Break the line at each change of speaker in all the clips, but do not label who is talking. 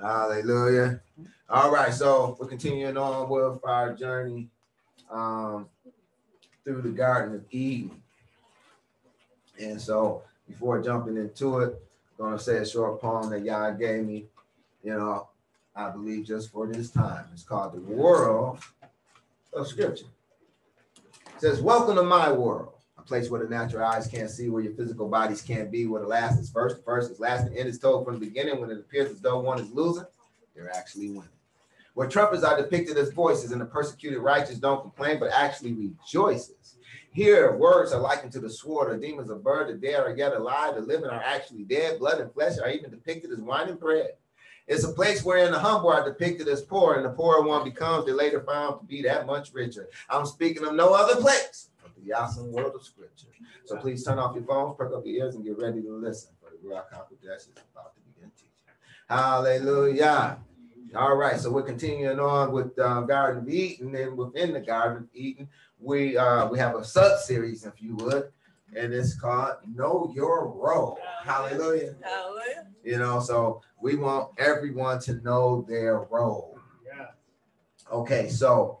Hallelujah. All right, so we're continuing on with our journey um, through the Garden of Eden. And so before jumping into it, I'm gonna say a short poem that y'all gave me, you know, I believe just for this time. It's called The World of Scripture. It says, Welcome to my world, a place where the natural eyes can't see, where your physical bodies can't be, where the last is first, the first is last, and end is told from the beginning when it appears as though one is losing, they're actually winning. Where trumpets are depicted as voices and the persecuted righteous don't complain, but actually rejoices. Here, words are likened to the sword, the demons of bird, the dead are yet alive, the living are actually dead, blood and flesh are even depicted as wine and bread. It's a place wherein the humble are depicted as poor, and the poorer one becomes they later found to be that much richer. I'm speaking of no other place but the awesome world of scripture. So please turn off your phones, perk up your ears, and get ready to listen for the Ruach HaKodesh is about to begin teaching. Hallelujah. All right, so we're continuing on with uh, Garden of Eden, and within the Garden of Eden, we uh, we have a sub series, if you would, and it's called Know Your Role. Hallelujah.
Hallelujah.
You know, so we want everyone to know their role.
Yeah.
Okay, so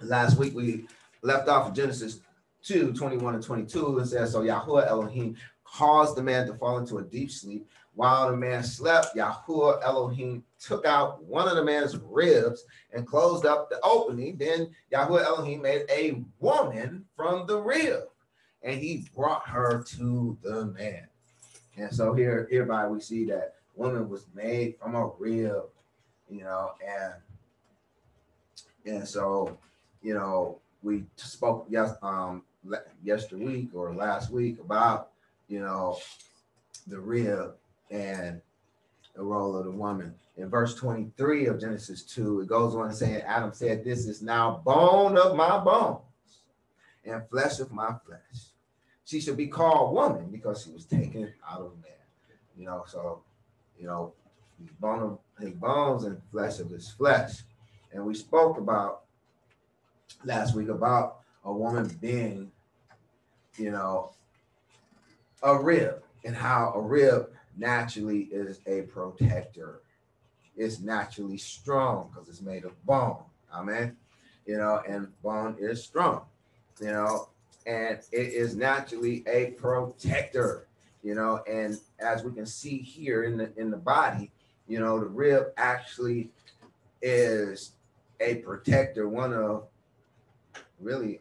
last week we left off of Genesis 2 21 and 22. It says, So Yahuwah Elohim caused the man to fall into a deep sleep. While the man slept, Yahuwah Elohim took out one of the man's ribs and closed up the opening. Then Yahuwah Elohim made a woman from the rib, and he brought her to the man. And so here, hereby we see that woman was made from a rib, you know, and and so you know we spoke yes um yesterday week or last week about you know the rib and the role of the woman. In verse 23 of Genesis 2, it goes on saying, Adam said, This is now bone of my bones and flesh of my flesh. She should be called woman because she was taken out of man. You know, so you know, he's bone of his bones and flesh of his flesh. And we spoke about last week about a woman being, you know, a rib and how a rib naturally is a protector. It's naturally strong because it's made of bone. Amen. You know, and bone is strong, you know, and it is naturally a protector, you know, and as we can see here in the in the body, you know, the rib actually is a protector, one of really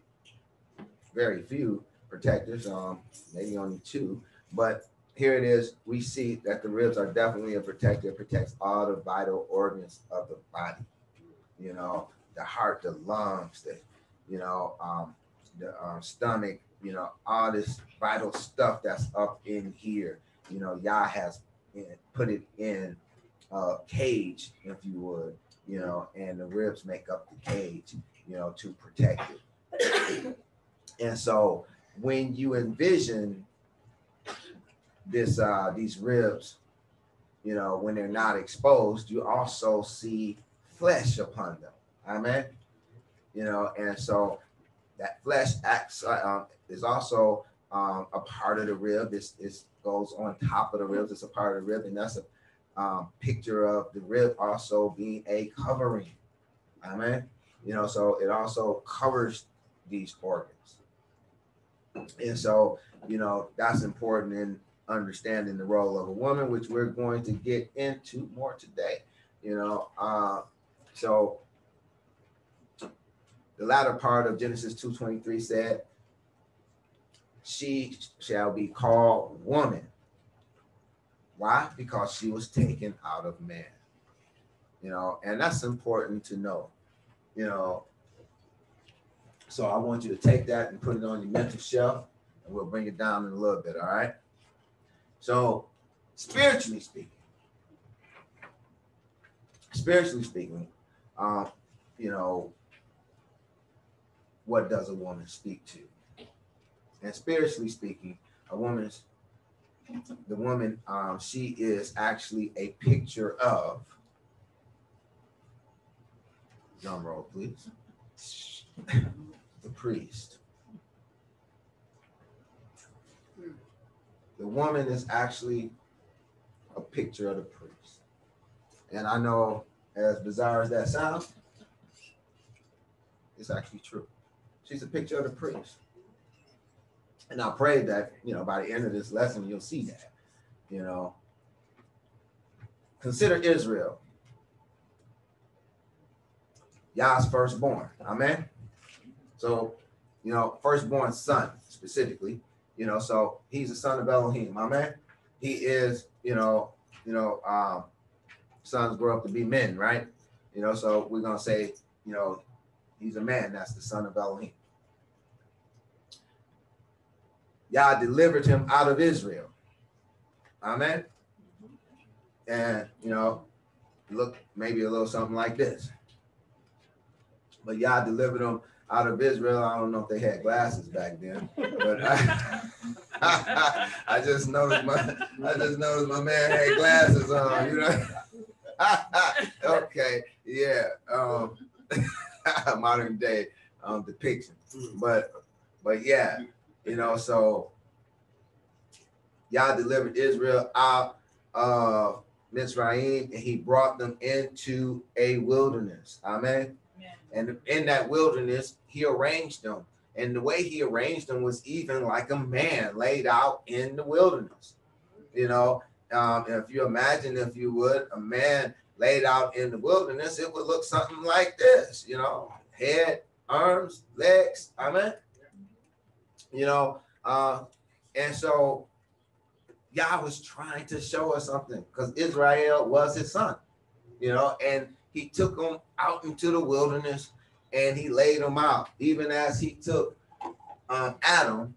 very few protectors, um, maybe only two, but here it is. We see that the ribs are definitely a protector. It protects all the vital organs of the body. You know, the heart, the lungs, the, you know, um, the um, stomach. You know, all this vital stuff that's up in here. You know, Yah has put it in a cage, if you would. You know, and the ribs make up the cage. You know, to protect it. and so when you envision this uh these ribs you know when they're not exposed you also see flesh upon them amen you know and so that flesh acts um, is also um, a part of the rib. This this goes on top of the ribs it's a part of the rib and that's a um, picture of the rib also being a covering. Amen? You know so it also covers these organs. And so you know that's important in understanding the role of a woman, which we're going to get into more today. You know, uh, so the latter part of Genesis 2:23 said, She shall be called woman. Why? Because she was taken out of man. You know, and that's important to know. You know, so I want you to take that and put it on your mental shelf, and we'll bring it down in a little bit. All right. So, spiritually speaking, spiritually speaking, um, you know, what does a woman speak to? And spiritually speaking, a woman's the woman, um, she is actually a picture of. Drum roll, please. the priest. the woman is actually a picture of the priest. And I know, as bizarre as that sounds, it's actually true. She's a picture of the priest. And I pray that, you know, by the end of this lesson, you'll see that, you know. Consider Israel, Yah's firstborn. Amen. So, you know, firstborn son specifically, you know, so he's the son of Elohim. Amen. He is, you know, you know, um, sons grow up to be men, right? You know, so we're gonna say, you know, he's a man. That's the son of Elohim. Yah delivered him out of Israel. Amen. And you know, look maybe a little something like this. But Yah delivered him out of Israel. I don't know if they had glasses back then, but I, I just noticed my I just noticed my man had glasses on, you know. okay, yeah. Um modern day um depiction. But but yeah, you know, so Yah delivered Israel out of Mitzrayim and he brought them into a wilderness. Amen. And in that wilderness, he arranged them. And the way he arranged them was even like a man laid out in the wilderness. You know, um, if you imagine, if you would, a man laid out in the wilderness, it would look something like this, you know, head, arms, legs. Amen. You know, uh, and so Yah was trying to show us something because Israel was his son, you know, and he took him out into the wilderness and he laid him out, even as he took um, Adam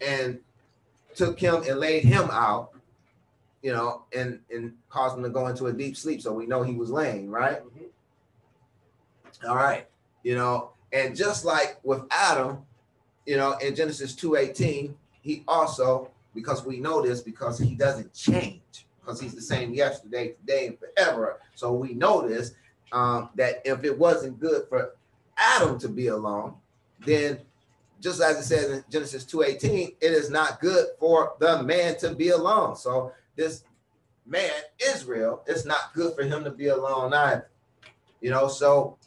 and took him and laid him out, you know, and and caused him to go into a deep sleep. So we know he was laying, right? Mm-hmm. All right, you know, and just like with Adam, you know, in Genesis 2:18, he also, because we know this, because he doesn't change, because he's the same yesterday, today, and forever. So we know this um, that if it wasn't good for Adam to be alone, then just as it says in Genesis 2:18, it is not good for the man to be alone. So this man, Israel, it's not good for him to be alone either. You know, so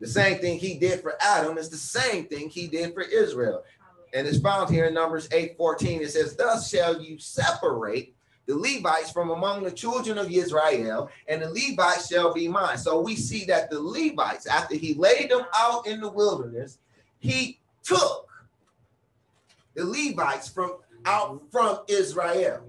the same thing he did for Adam is the same thing he did for Israel. And it's found here in Numbers 8 14. It says, Thus shall you separate the Levites from among the children of Israel, and the Levites shall be mine. So we see that the Levites, after he laid them out in the wilderness, he took the Levites from out from Israel.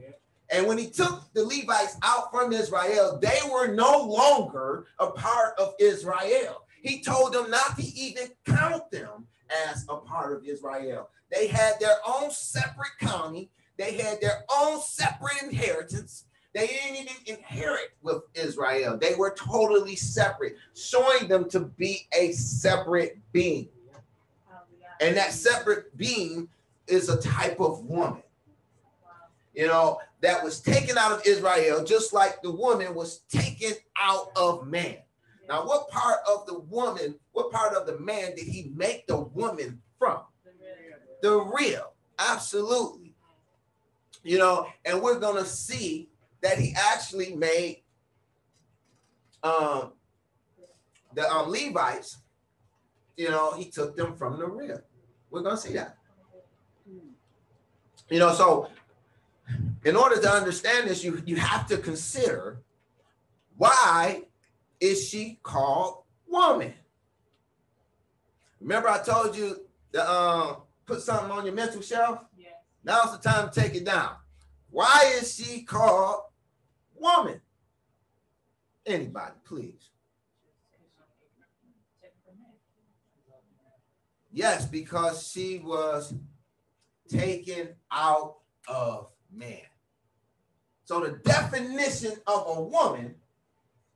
And when he took the Levites out from Israel, they were no longer a part of Israel. He told them not to even count them as a part of Israel. They had their own separate county they had their own separate inheritance. They didn't even inherit with Israel. They were totally separate, showing them to be a separate being. And that separate being is a type of woman, you know, that was taken out of Israel, just like the woman was taken out of man. Now, what part of the woman, what part of the man did he make the woman from? The real, absolutely you know, and we're gonna see that he actually made um the um Levites, you know, he took them from the rear. We're gonna see that. You know, so in order to understand this, you you have to consider why is she called woman? Remember, I told you to um, put something on your mental shelf. Now's the time to take it down. Why is she called woman? Anybody, please. Yes, because she was taken out of man. So the definition of a woman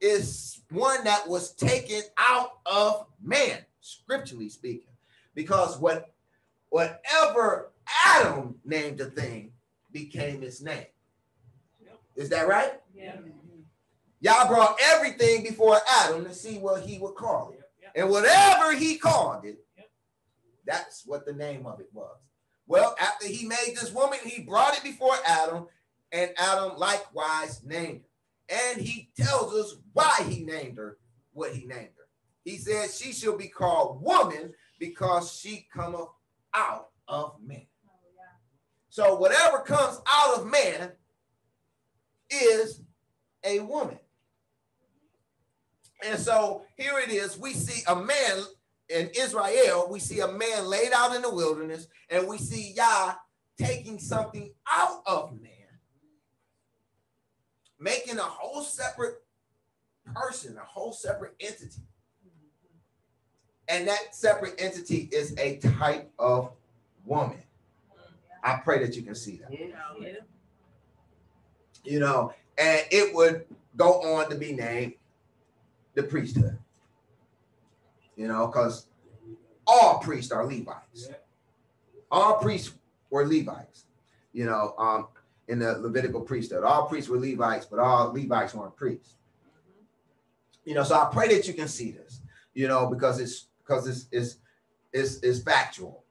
is one that was taken out of man, scripturally speaking. Because what whatever Adam named a thing became his name. Is that right? Yeah. Yah brought everything before Adam to see what he would call it. And whatever he called it, that's what the name of it was. Well, after he made this woman, he brought it before Adam, and Adam likewise named it. And he tells us why he named her what he named her. He said she shall be called woman because she cometh out of man. So whatever comes out of man is a woman. And so here it is. We see a man in Israel, we see a man laid out in the wilderness, and we see Yah taking something out of man, making a whole separate person, a whole separate entity. And that separate entity is a type of woman. I pray that you can see that. You know, and it would go on to be named the priesthood. You know, because all priests are Levites. All priests were Levites. You know, um, in the Levitical priesthood, all priests were Levites, but all Levites weren't priests. You know, so I pray that you can see this. You know, because it's because it's it's it's, it's factual.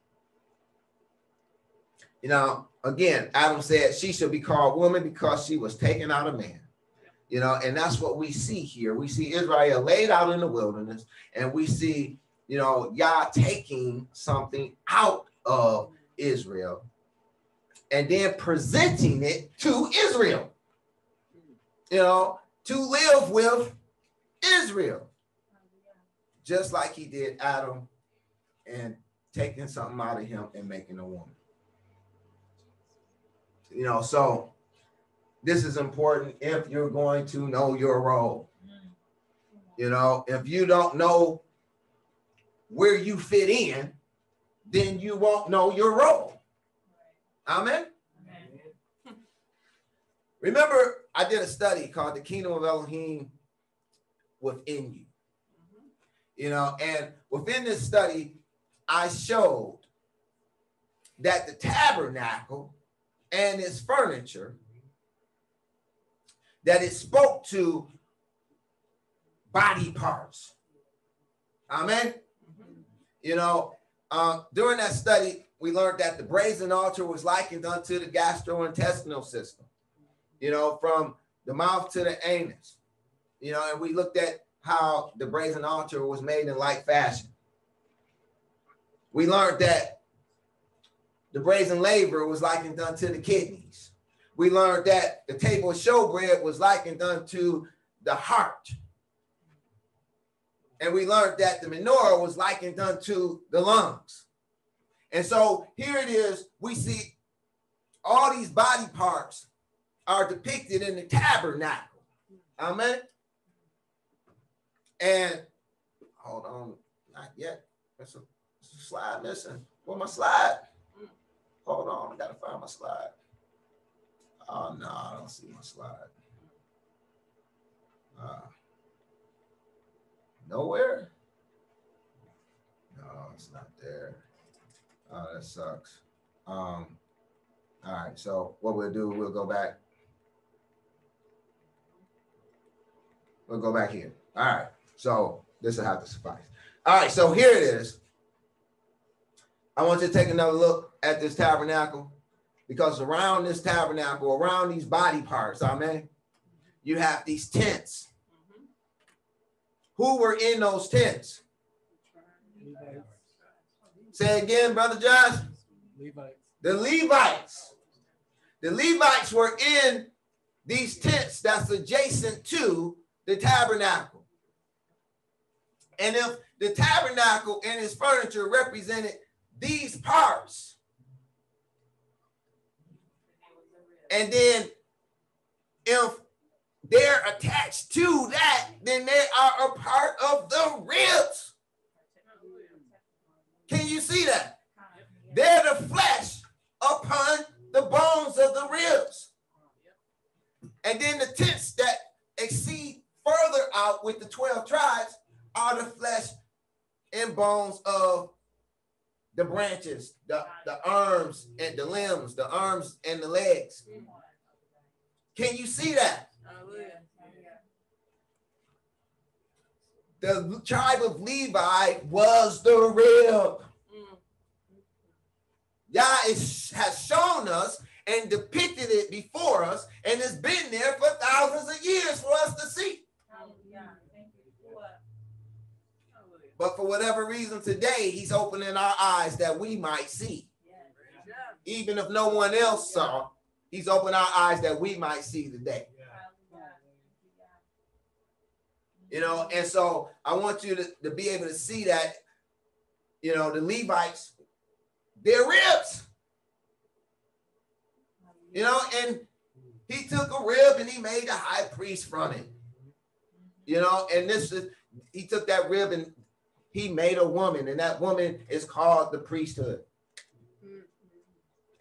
You know, again, Adam said she should be called woman because she was taken out of man. You know, and that's what we see here. We see Israel laid out in the wilderness, and we see, you know, Yah taking something out of Israel and then presenting it to Israel, you know, to live with Israel, just like he did Adam and taking something out of him and making a woman. You know, so this is important if you're going to know your role. You know, if you don't know where you fit in, then you won't know your role. Amen. Remember, I did a study called The Kingdom of Elohim Within You. You know, and within this study, I showed that the tabernacle and its furniture that it spoke to body parts. Amen. You know, uh, during that study, we learned that the brazen altar was likened unto the gastrointestinal system, you know, from the mouth to the anus, you know, and we looked at how the brazen altar was made in like fashion. We learned that the brazen laver was likened unto the kidneys we learned that the table of showbread was likened unto the heart. And we learned that the menorah was likened unto the lungs. And so here it is, we see all these body parts are depicted in the tabernacle. Amen. And hold on, not yet. That's a, there's a slide missing. Where my slide? Hold on, I gotta find my slide. Oh no, I don't see my slide. Uh, nowhere. No, it's not there. Oh, that sucks. Um, all right, so what we'll do, we'll go back. We'll go back here. All right, so this will have to suffice. All right, so here it is. I want you to take another look at this tabernacle because around this tabernacle, around these body parts, amen, you have these tents. Mm-hmm. Who were in those tents? Say again, Brother Josh. Levites. The Levites. The Levites were in these tents that's adjacent to the tabernacle. And if the tabernacle and its furniture represented these parts, And then if they're attached to that, then they are a part of the ribs. Can you see that? They're the flesh upon the bones of the ribs. And then the tents that exceed further out with the 12 tribes are the flesh and bones of the branches, the, the arms and the limbs, the arms and the legs. Can you see that? the tribe of Levi was the real. Yah is, has shown us and depicted it before us, and has been there for thousands of years for us to see. But for whatever reason, today he's opening our eyes that we might see. Even if no one else saw, he's opened our eyes that we might see today. You know, and so I want you to, to be able to see that, you know, the Levites, their ribs. You know, and he took a rib and he made a high priest from it. You know, and this is he took that rib and he made a woman, and that woman is called the priesthood.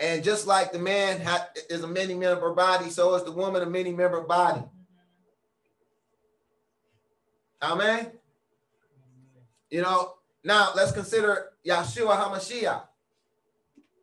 And just like the man ha- is a many member body, so is the woman a many member body. Amen. You know, now let's consider Yeshua HaMashiach.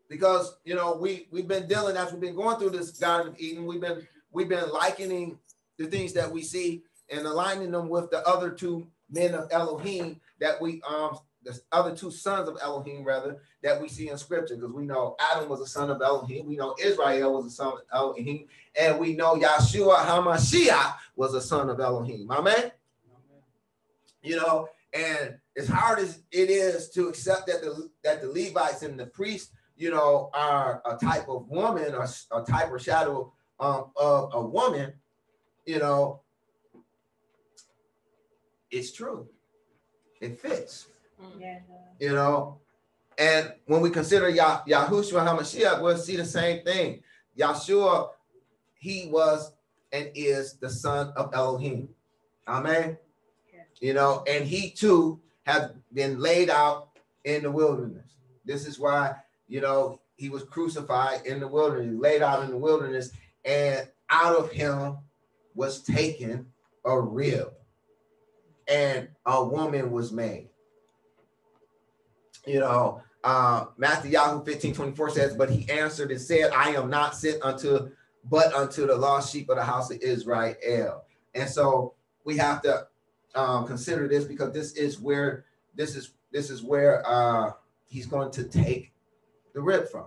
Because you know, we we've been dealing as we've been going through this Garden of Eden, we've been we've been likening the things that we see and aligning them with the other two men of Elohim that we um the other two sons of Elohim rather that we see in scripture because we know Adam was a son of Elohim, we know Israel was a son of Elohim, and we know Yeshua Hamashiach was a son of Elohim. Amen. You know, and as hard as it is to accept that the that the Levites and the priests, you know, are a type of woman or a type or shadow um, of a woman, you know, it's true. It fits. Yeah. You know, and when we consider Yah- Yahushua HaMashiach, we'll see the same thing. Yahshua, he was and is the son of Elohim. Amen. You know, and he too has been laid out in the wilderness. This is why, you know, he was crucified in the wilderness, laid out in the wilderness, and out of him was taken a rib, and a woman was made you know, uh, Mattityahu 15 24 says, But he answered and said, I am not sent unto but unto the lost sheep of the house of Israel. And so we have to um, consider this because this is where this is this is where uh, he's going to take the rib from.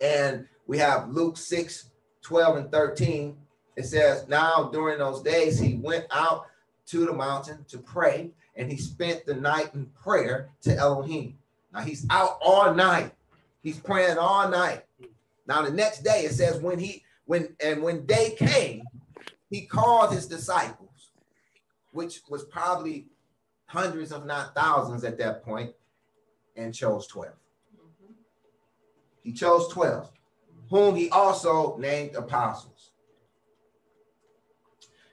And we have Luke 6 12 and 13. It says, Now during those days he went out to the mountain to pray and he spent the night in prayer to Elohim. Now he's out all night. He's praying all night. Now the next day it says when he when and when day came, he called his disciples, which was probably hundreds, if not thousands at that point, and chose 12. Mm-hmm. He chose 12, whom he also named apostles.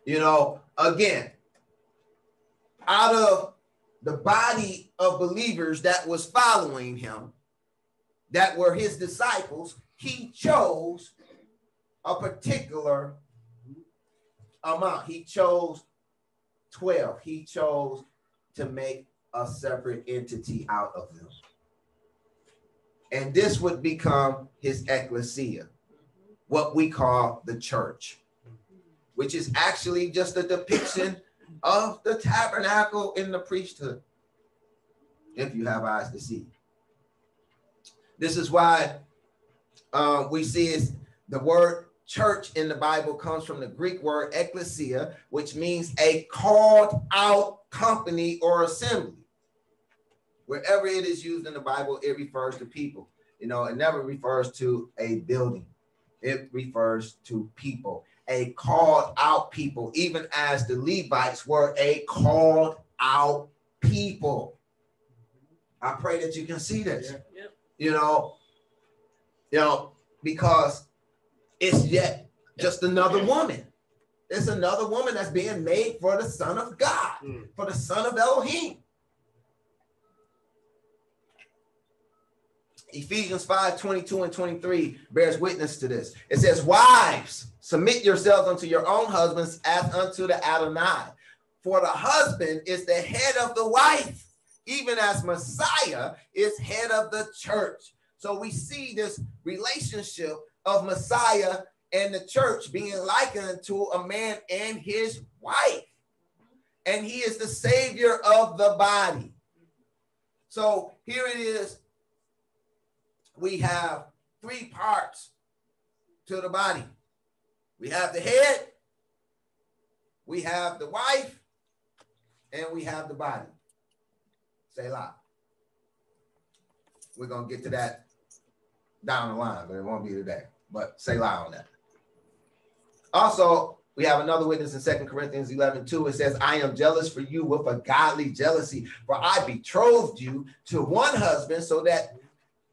You know, again, out of the body of believers that was following him, that were his disciples, he chose a particular amount. He chose 12. He chose to make a separate entity out of them. And this would become his ecclesia, what we call the church, which is actually just a depiction of the tabernacle in the priesthood, if you have eyes to see. This is why uh, we see the word church in the Bible comes from the Greek word ecclesia, which means a called out company or assembly. Wherever it is used in the Bible, it refers to people. You know, it never refers to a building. It refers to people a called out people, even as the Levites were a called out people. I pray that you can see this. Yeah. You know, you know, because it's yet just another woman. It's another woman that's being made for the Son of God, mm. for the Son of Elohim. Ephesians 5 22 and 23 bears witness to this. It says, Wives, submit yourselves unto your own husbands as unto the Adonai. For the husband is the head of the wife, even as Messiah is head of the church. So we see this relationship of Messiah and the church being likened to a man and his wife. And he is the savior of the body. So here it is we have three parts to the body. We have the head, we have the wife, and we have the body. Selah. We're gonna get to that down the line, but it won't be today. But Selah on that. Also, we have another witness in Second Corinthians 11 2. It says, I am jealous for you with a godly jealousy, for I betrothed you to one husband so that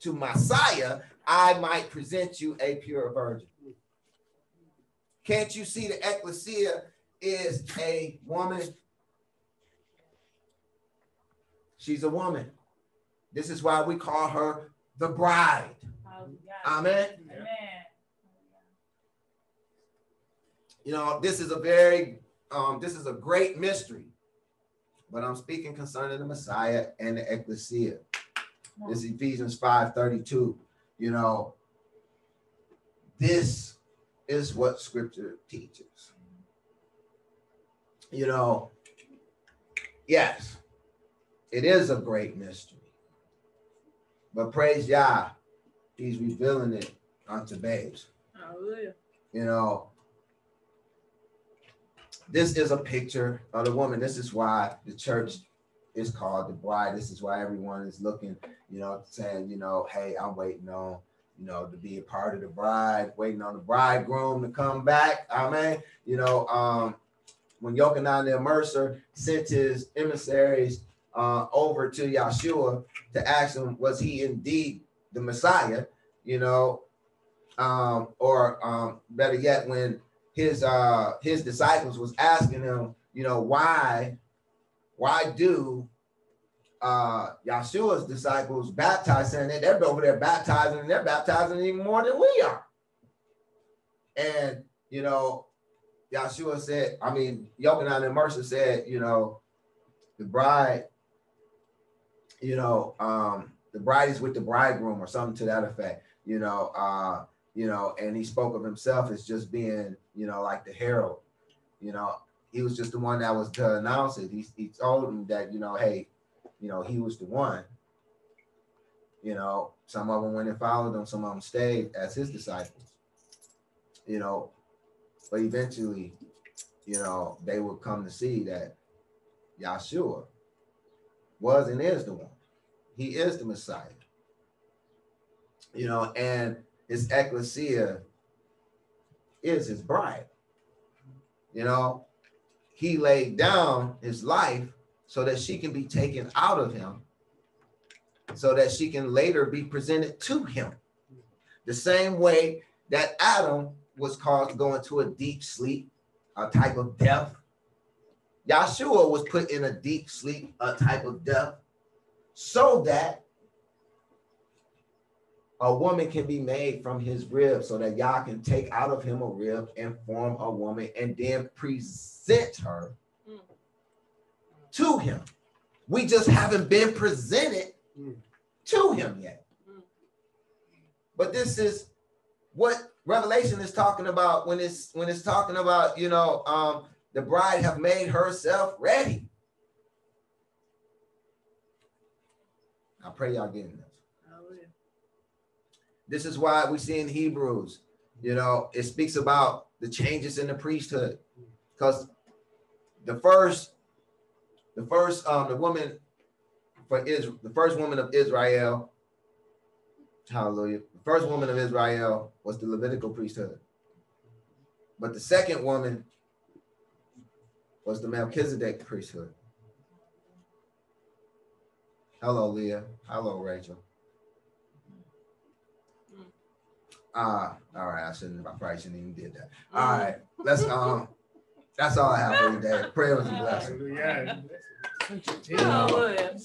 to Messiah I might present you a pure virgin. Can't you see the ecclesia is a woman? She's a woman. This is why we call her the bride. Amen. You know, this is a very, um, this is a great mystery, but I'm speaking concerning the Messiah and the ecclesia. This is Ephesians 5 32. You know, this is what scripture teaches. You know, yes, it is a great mystery. But praise Yah, He's revealing it unto babes. Hallelujah. You know, this is a picture of the woman. This is why the church is called the bride. This is why everyone is looking, you know, saying, you know, hey, I'm waiting on, you know, to be a part of the bride, waiting on the bridegroom to come back. Amen. You know, um, when Yochanan the Immerser sent his emissaries uh, over to Yeshua to ask him, was he indeed the Messiah? You know, um, or um, better yet, when his uh his disciples was asking him, you know, why why do uh Yeshua's disciples baptize that they're over there baptizing and they're baptizing even more than we are. And you know, Yeshua said, I mean, Yochanan and Mercer said, you know, the bride, you know, um, the bride is with the bridegroom or something to that effect, you know, uh, you know, and he spoke of himself as just being, you know, like the herald, you know, he was just the one that was to announce it. He, he told him that, you know, hey, you know, he was the one. You know, some of them went and followed him, some of them stayed as his disciples. You know, but eventually, you know, they would come to see that Yeshua was and is the one. He is the Messiah. You know, and his ecclesia is his bride. You know, he laid down his life so that she can be taken out of him, so that she can later be presented to him. The same way that Adam was caused to go into a deep sleep, a type of death. Yeshua was put in a deep sleep, a type of death, so that a woman can be made from his rib so that Yah can take out of him a rib and form a woman and then present her mm. to him. We just haven't been presented mm. to him yet. Mm. But this is what Revelation is talking about when it's when it's talking about, you know, um, the bride have made herself ready. I pray y'all getting this. This is why we see in Hebrews, you know, it speaks about the changes in the priesthood. Because the first, the first, um, the woman for Israel, the first woman of Israel, hallelujah, the first woman of Israel was the Levitical priesthood. But the second woman was the Melchizedek priesthood. Hello, Leah. Hello, Rachel. Uh, all right, I shouldn't I probably shouldn't even did that. All mm-hmm. let's um that's all I have for you today. Prayer was a blessing.
Hallelujah.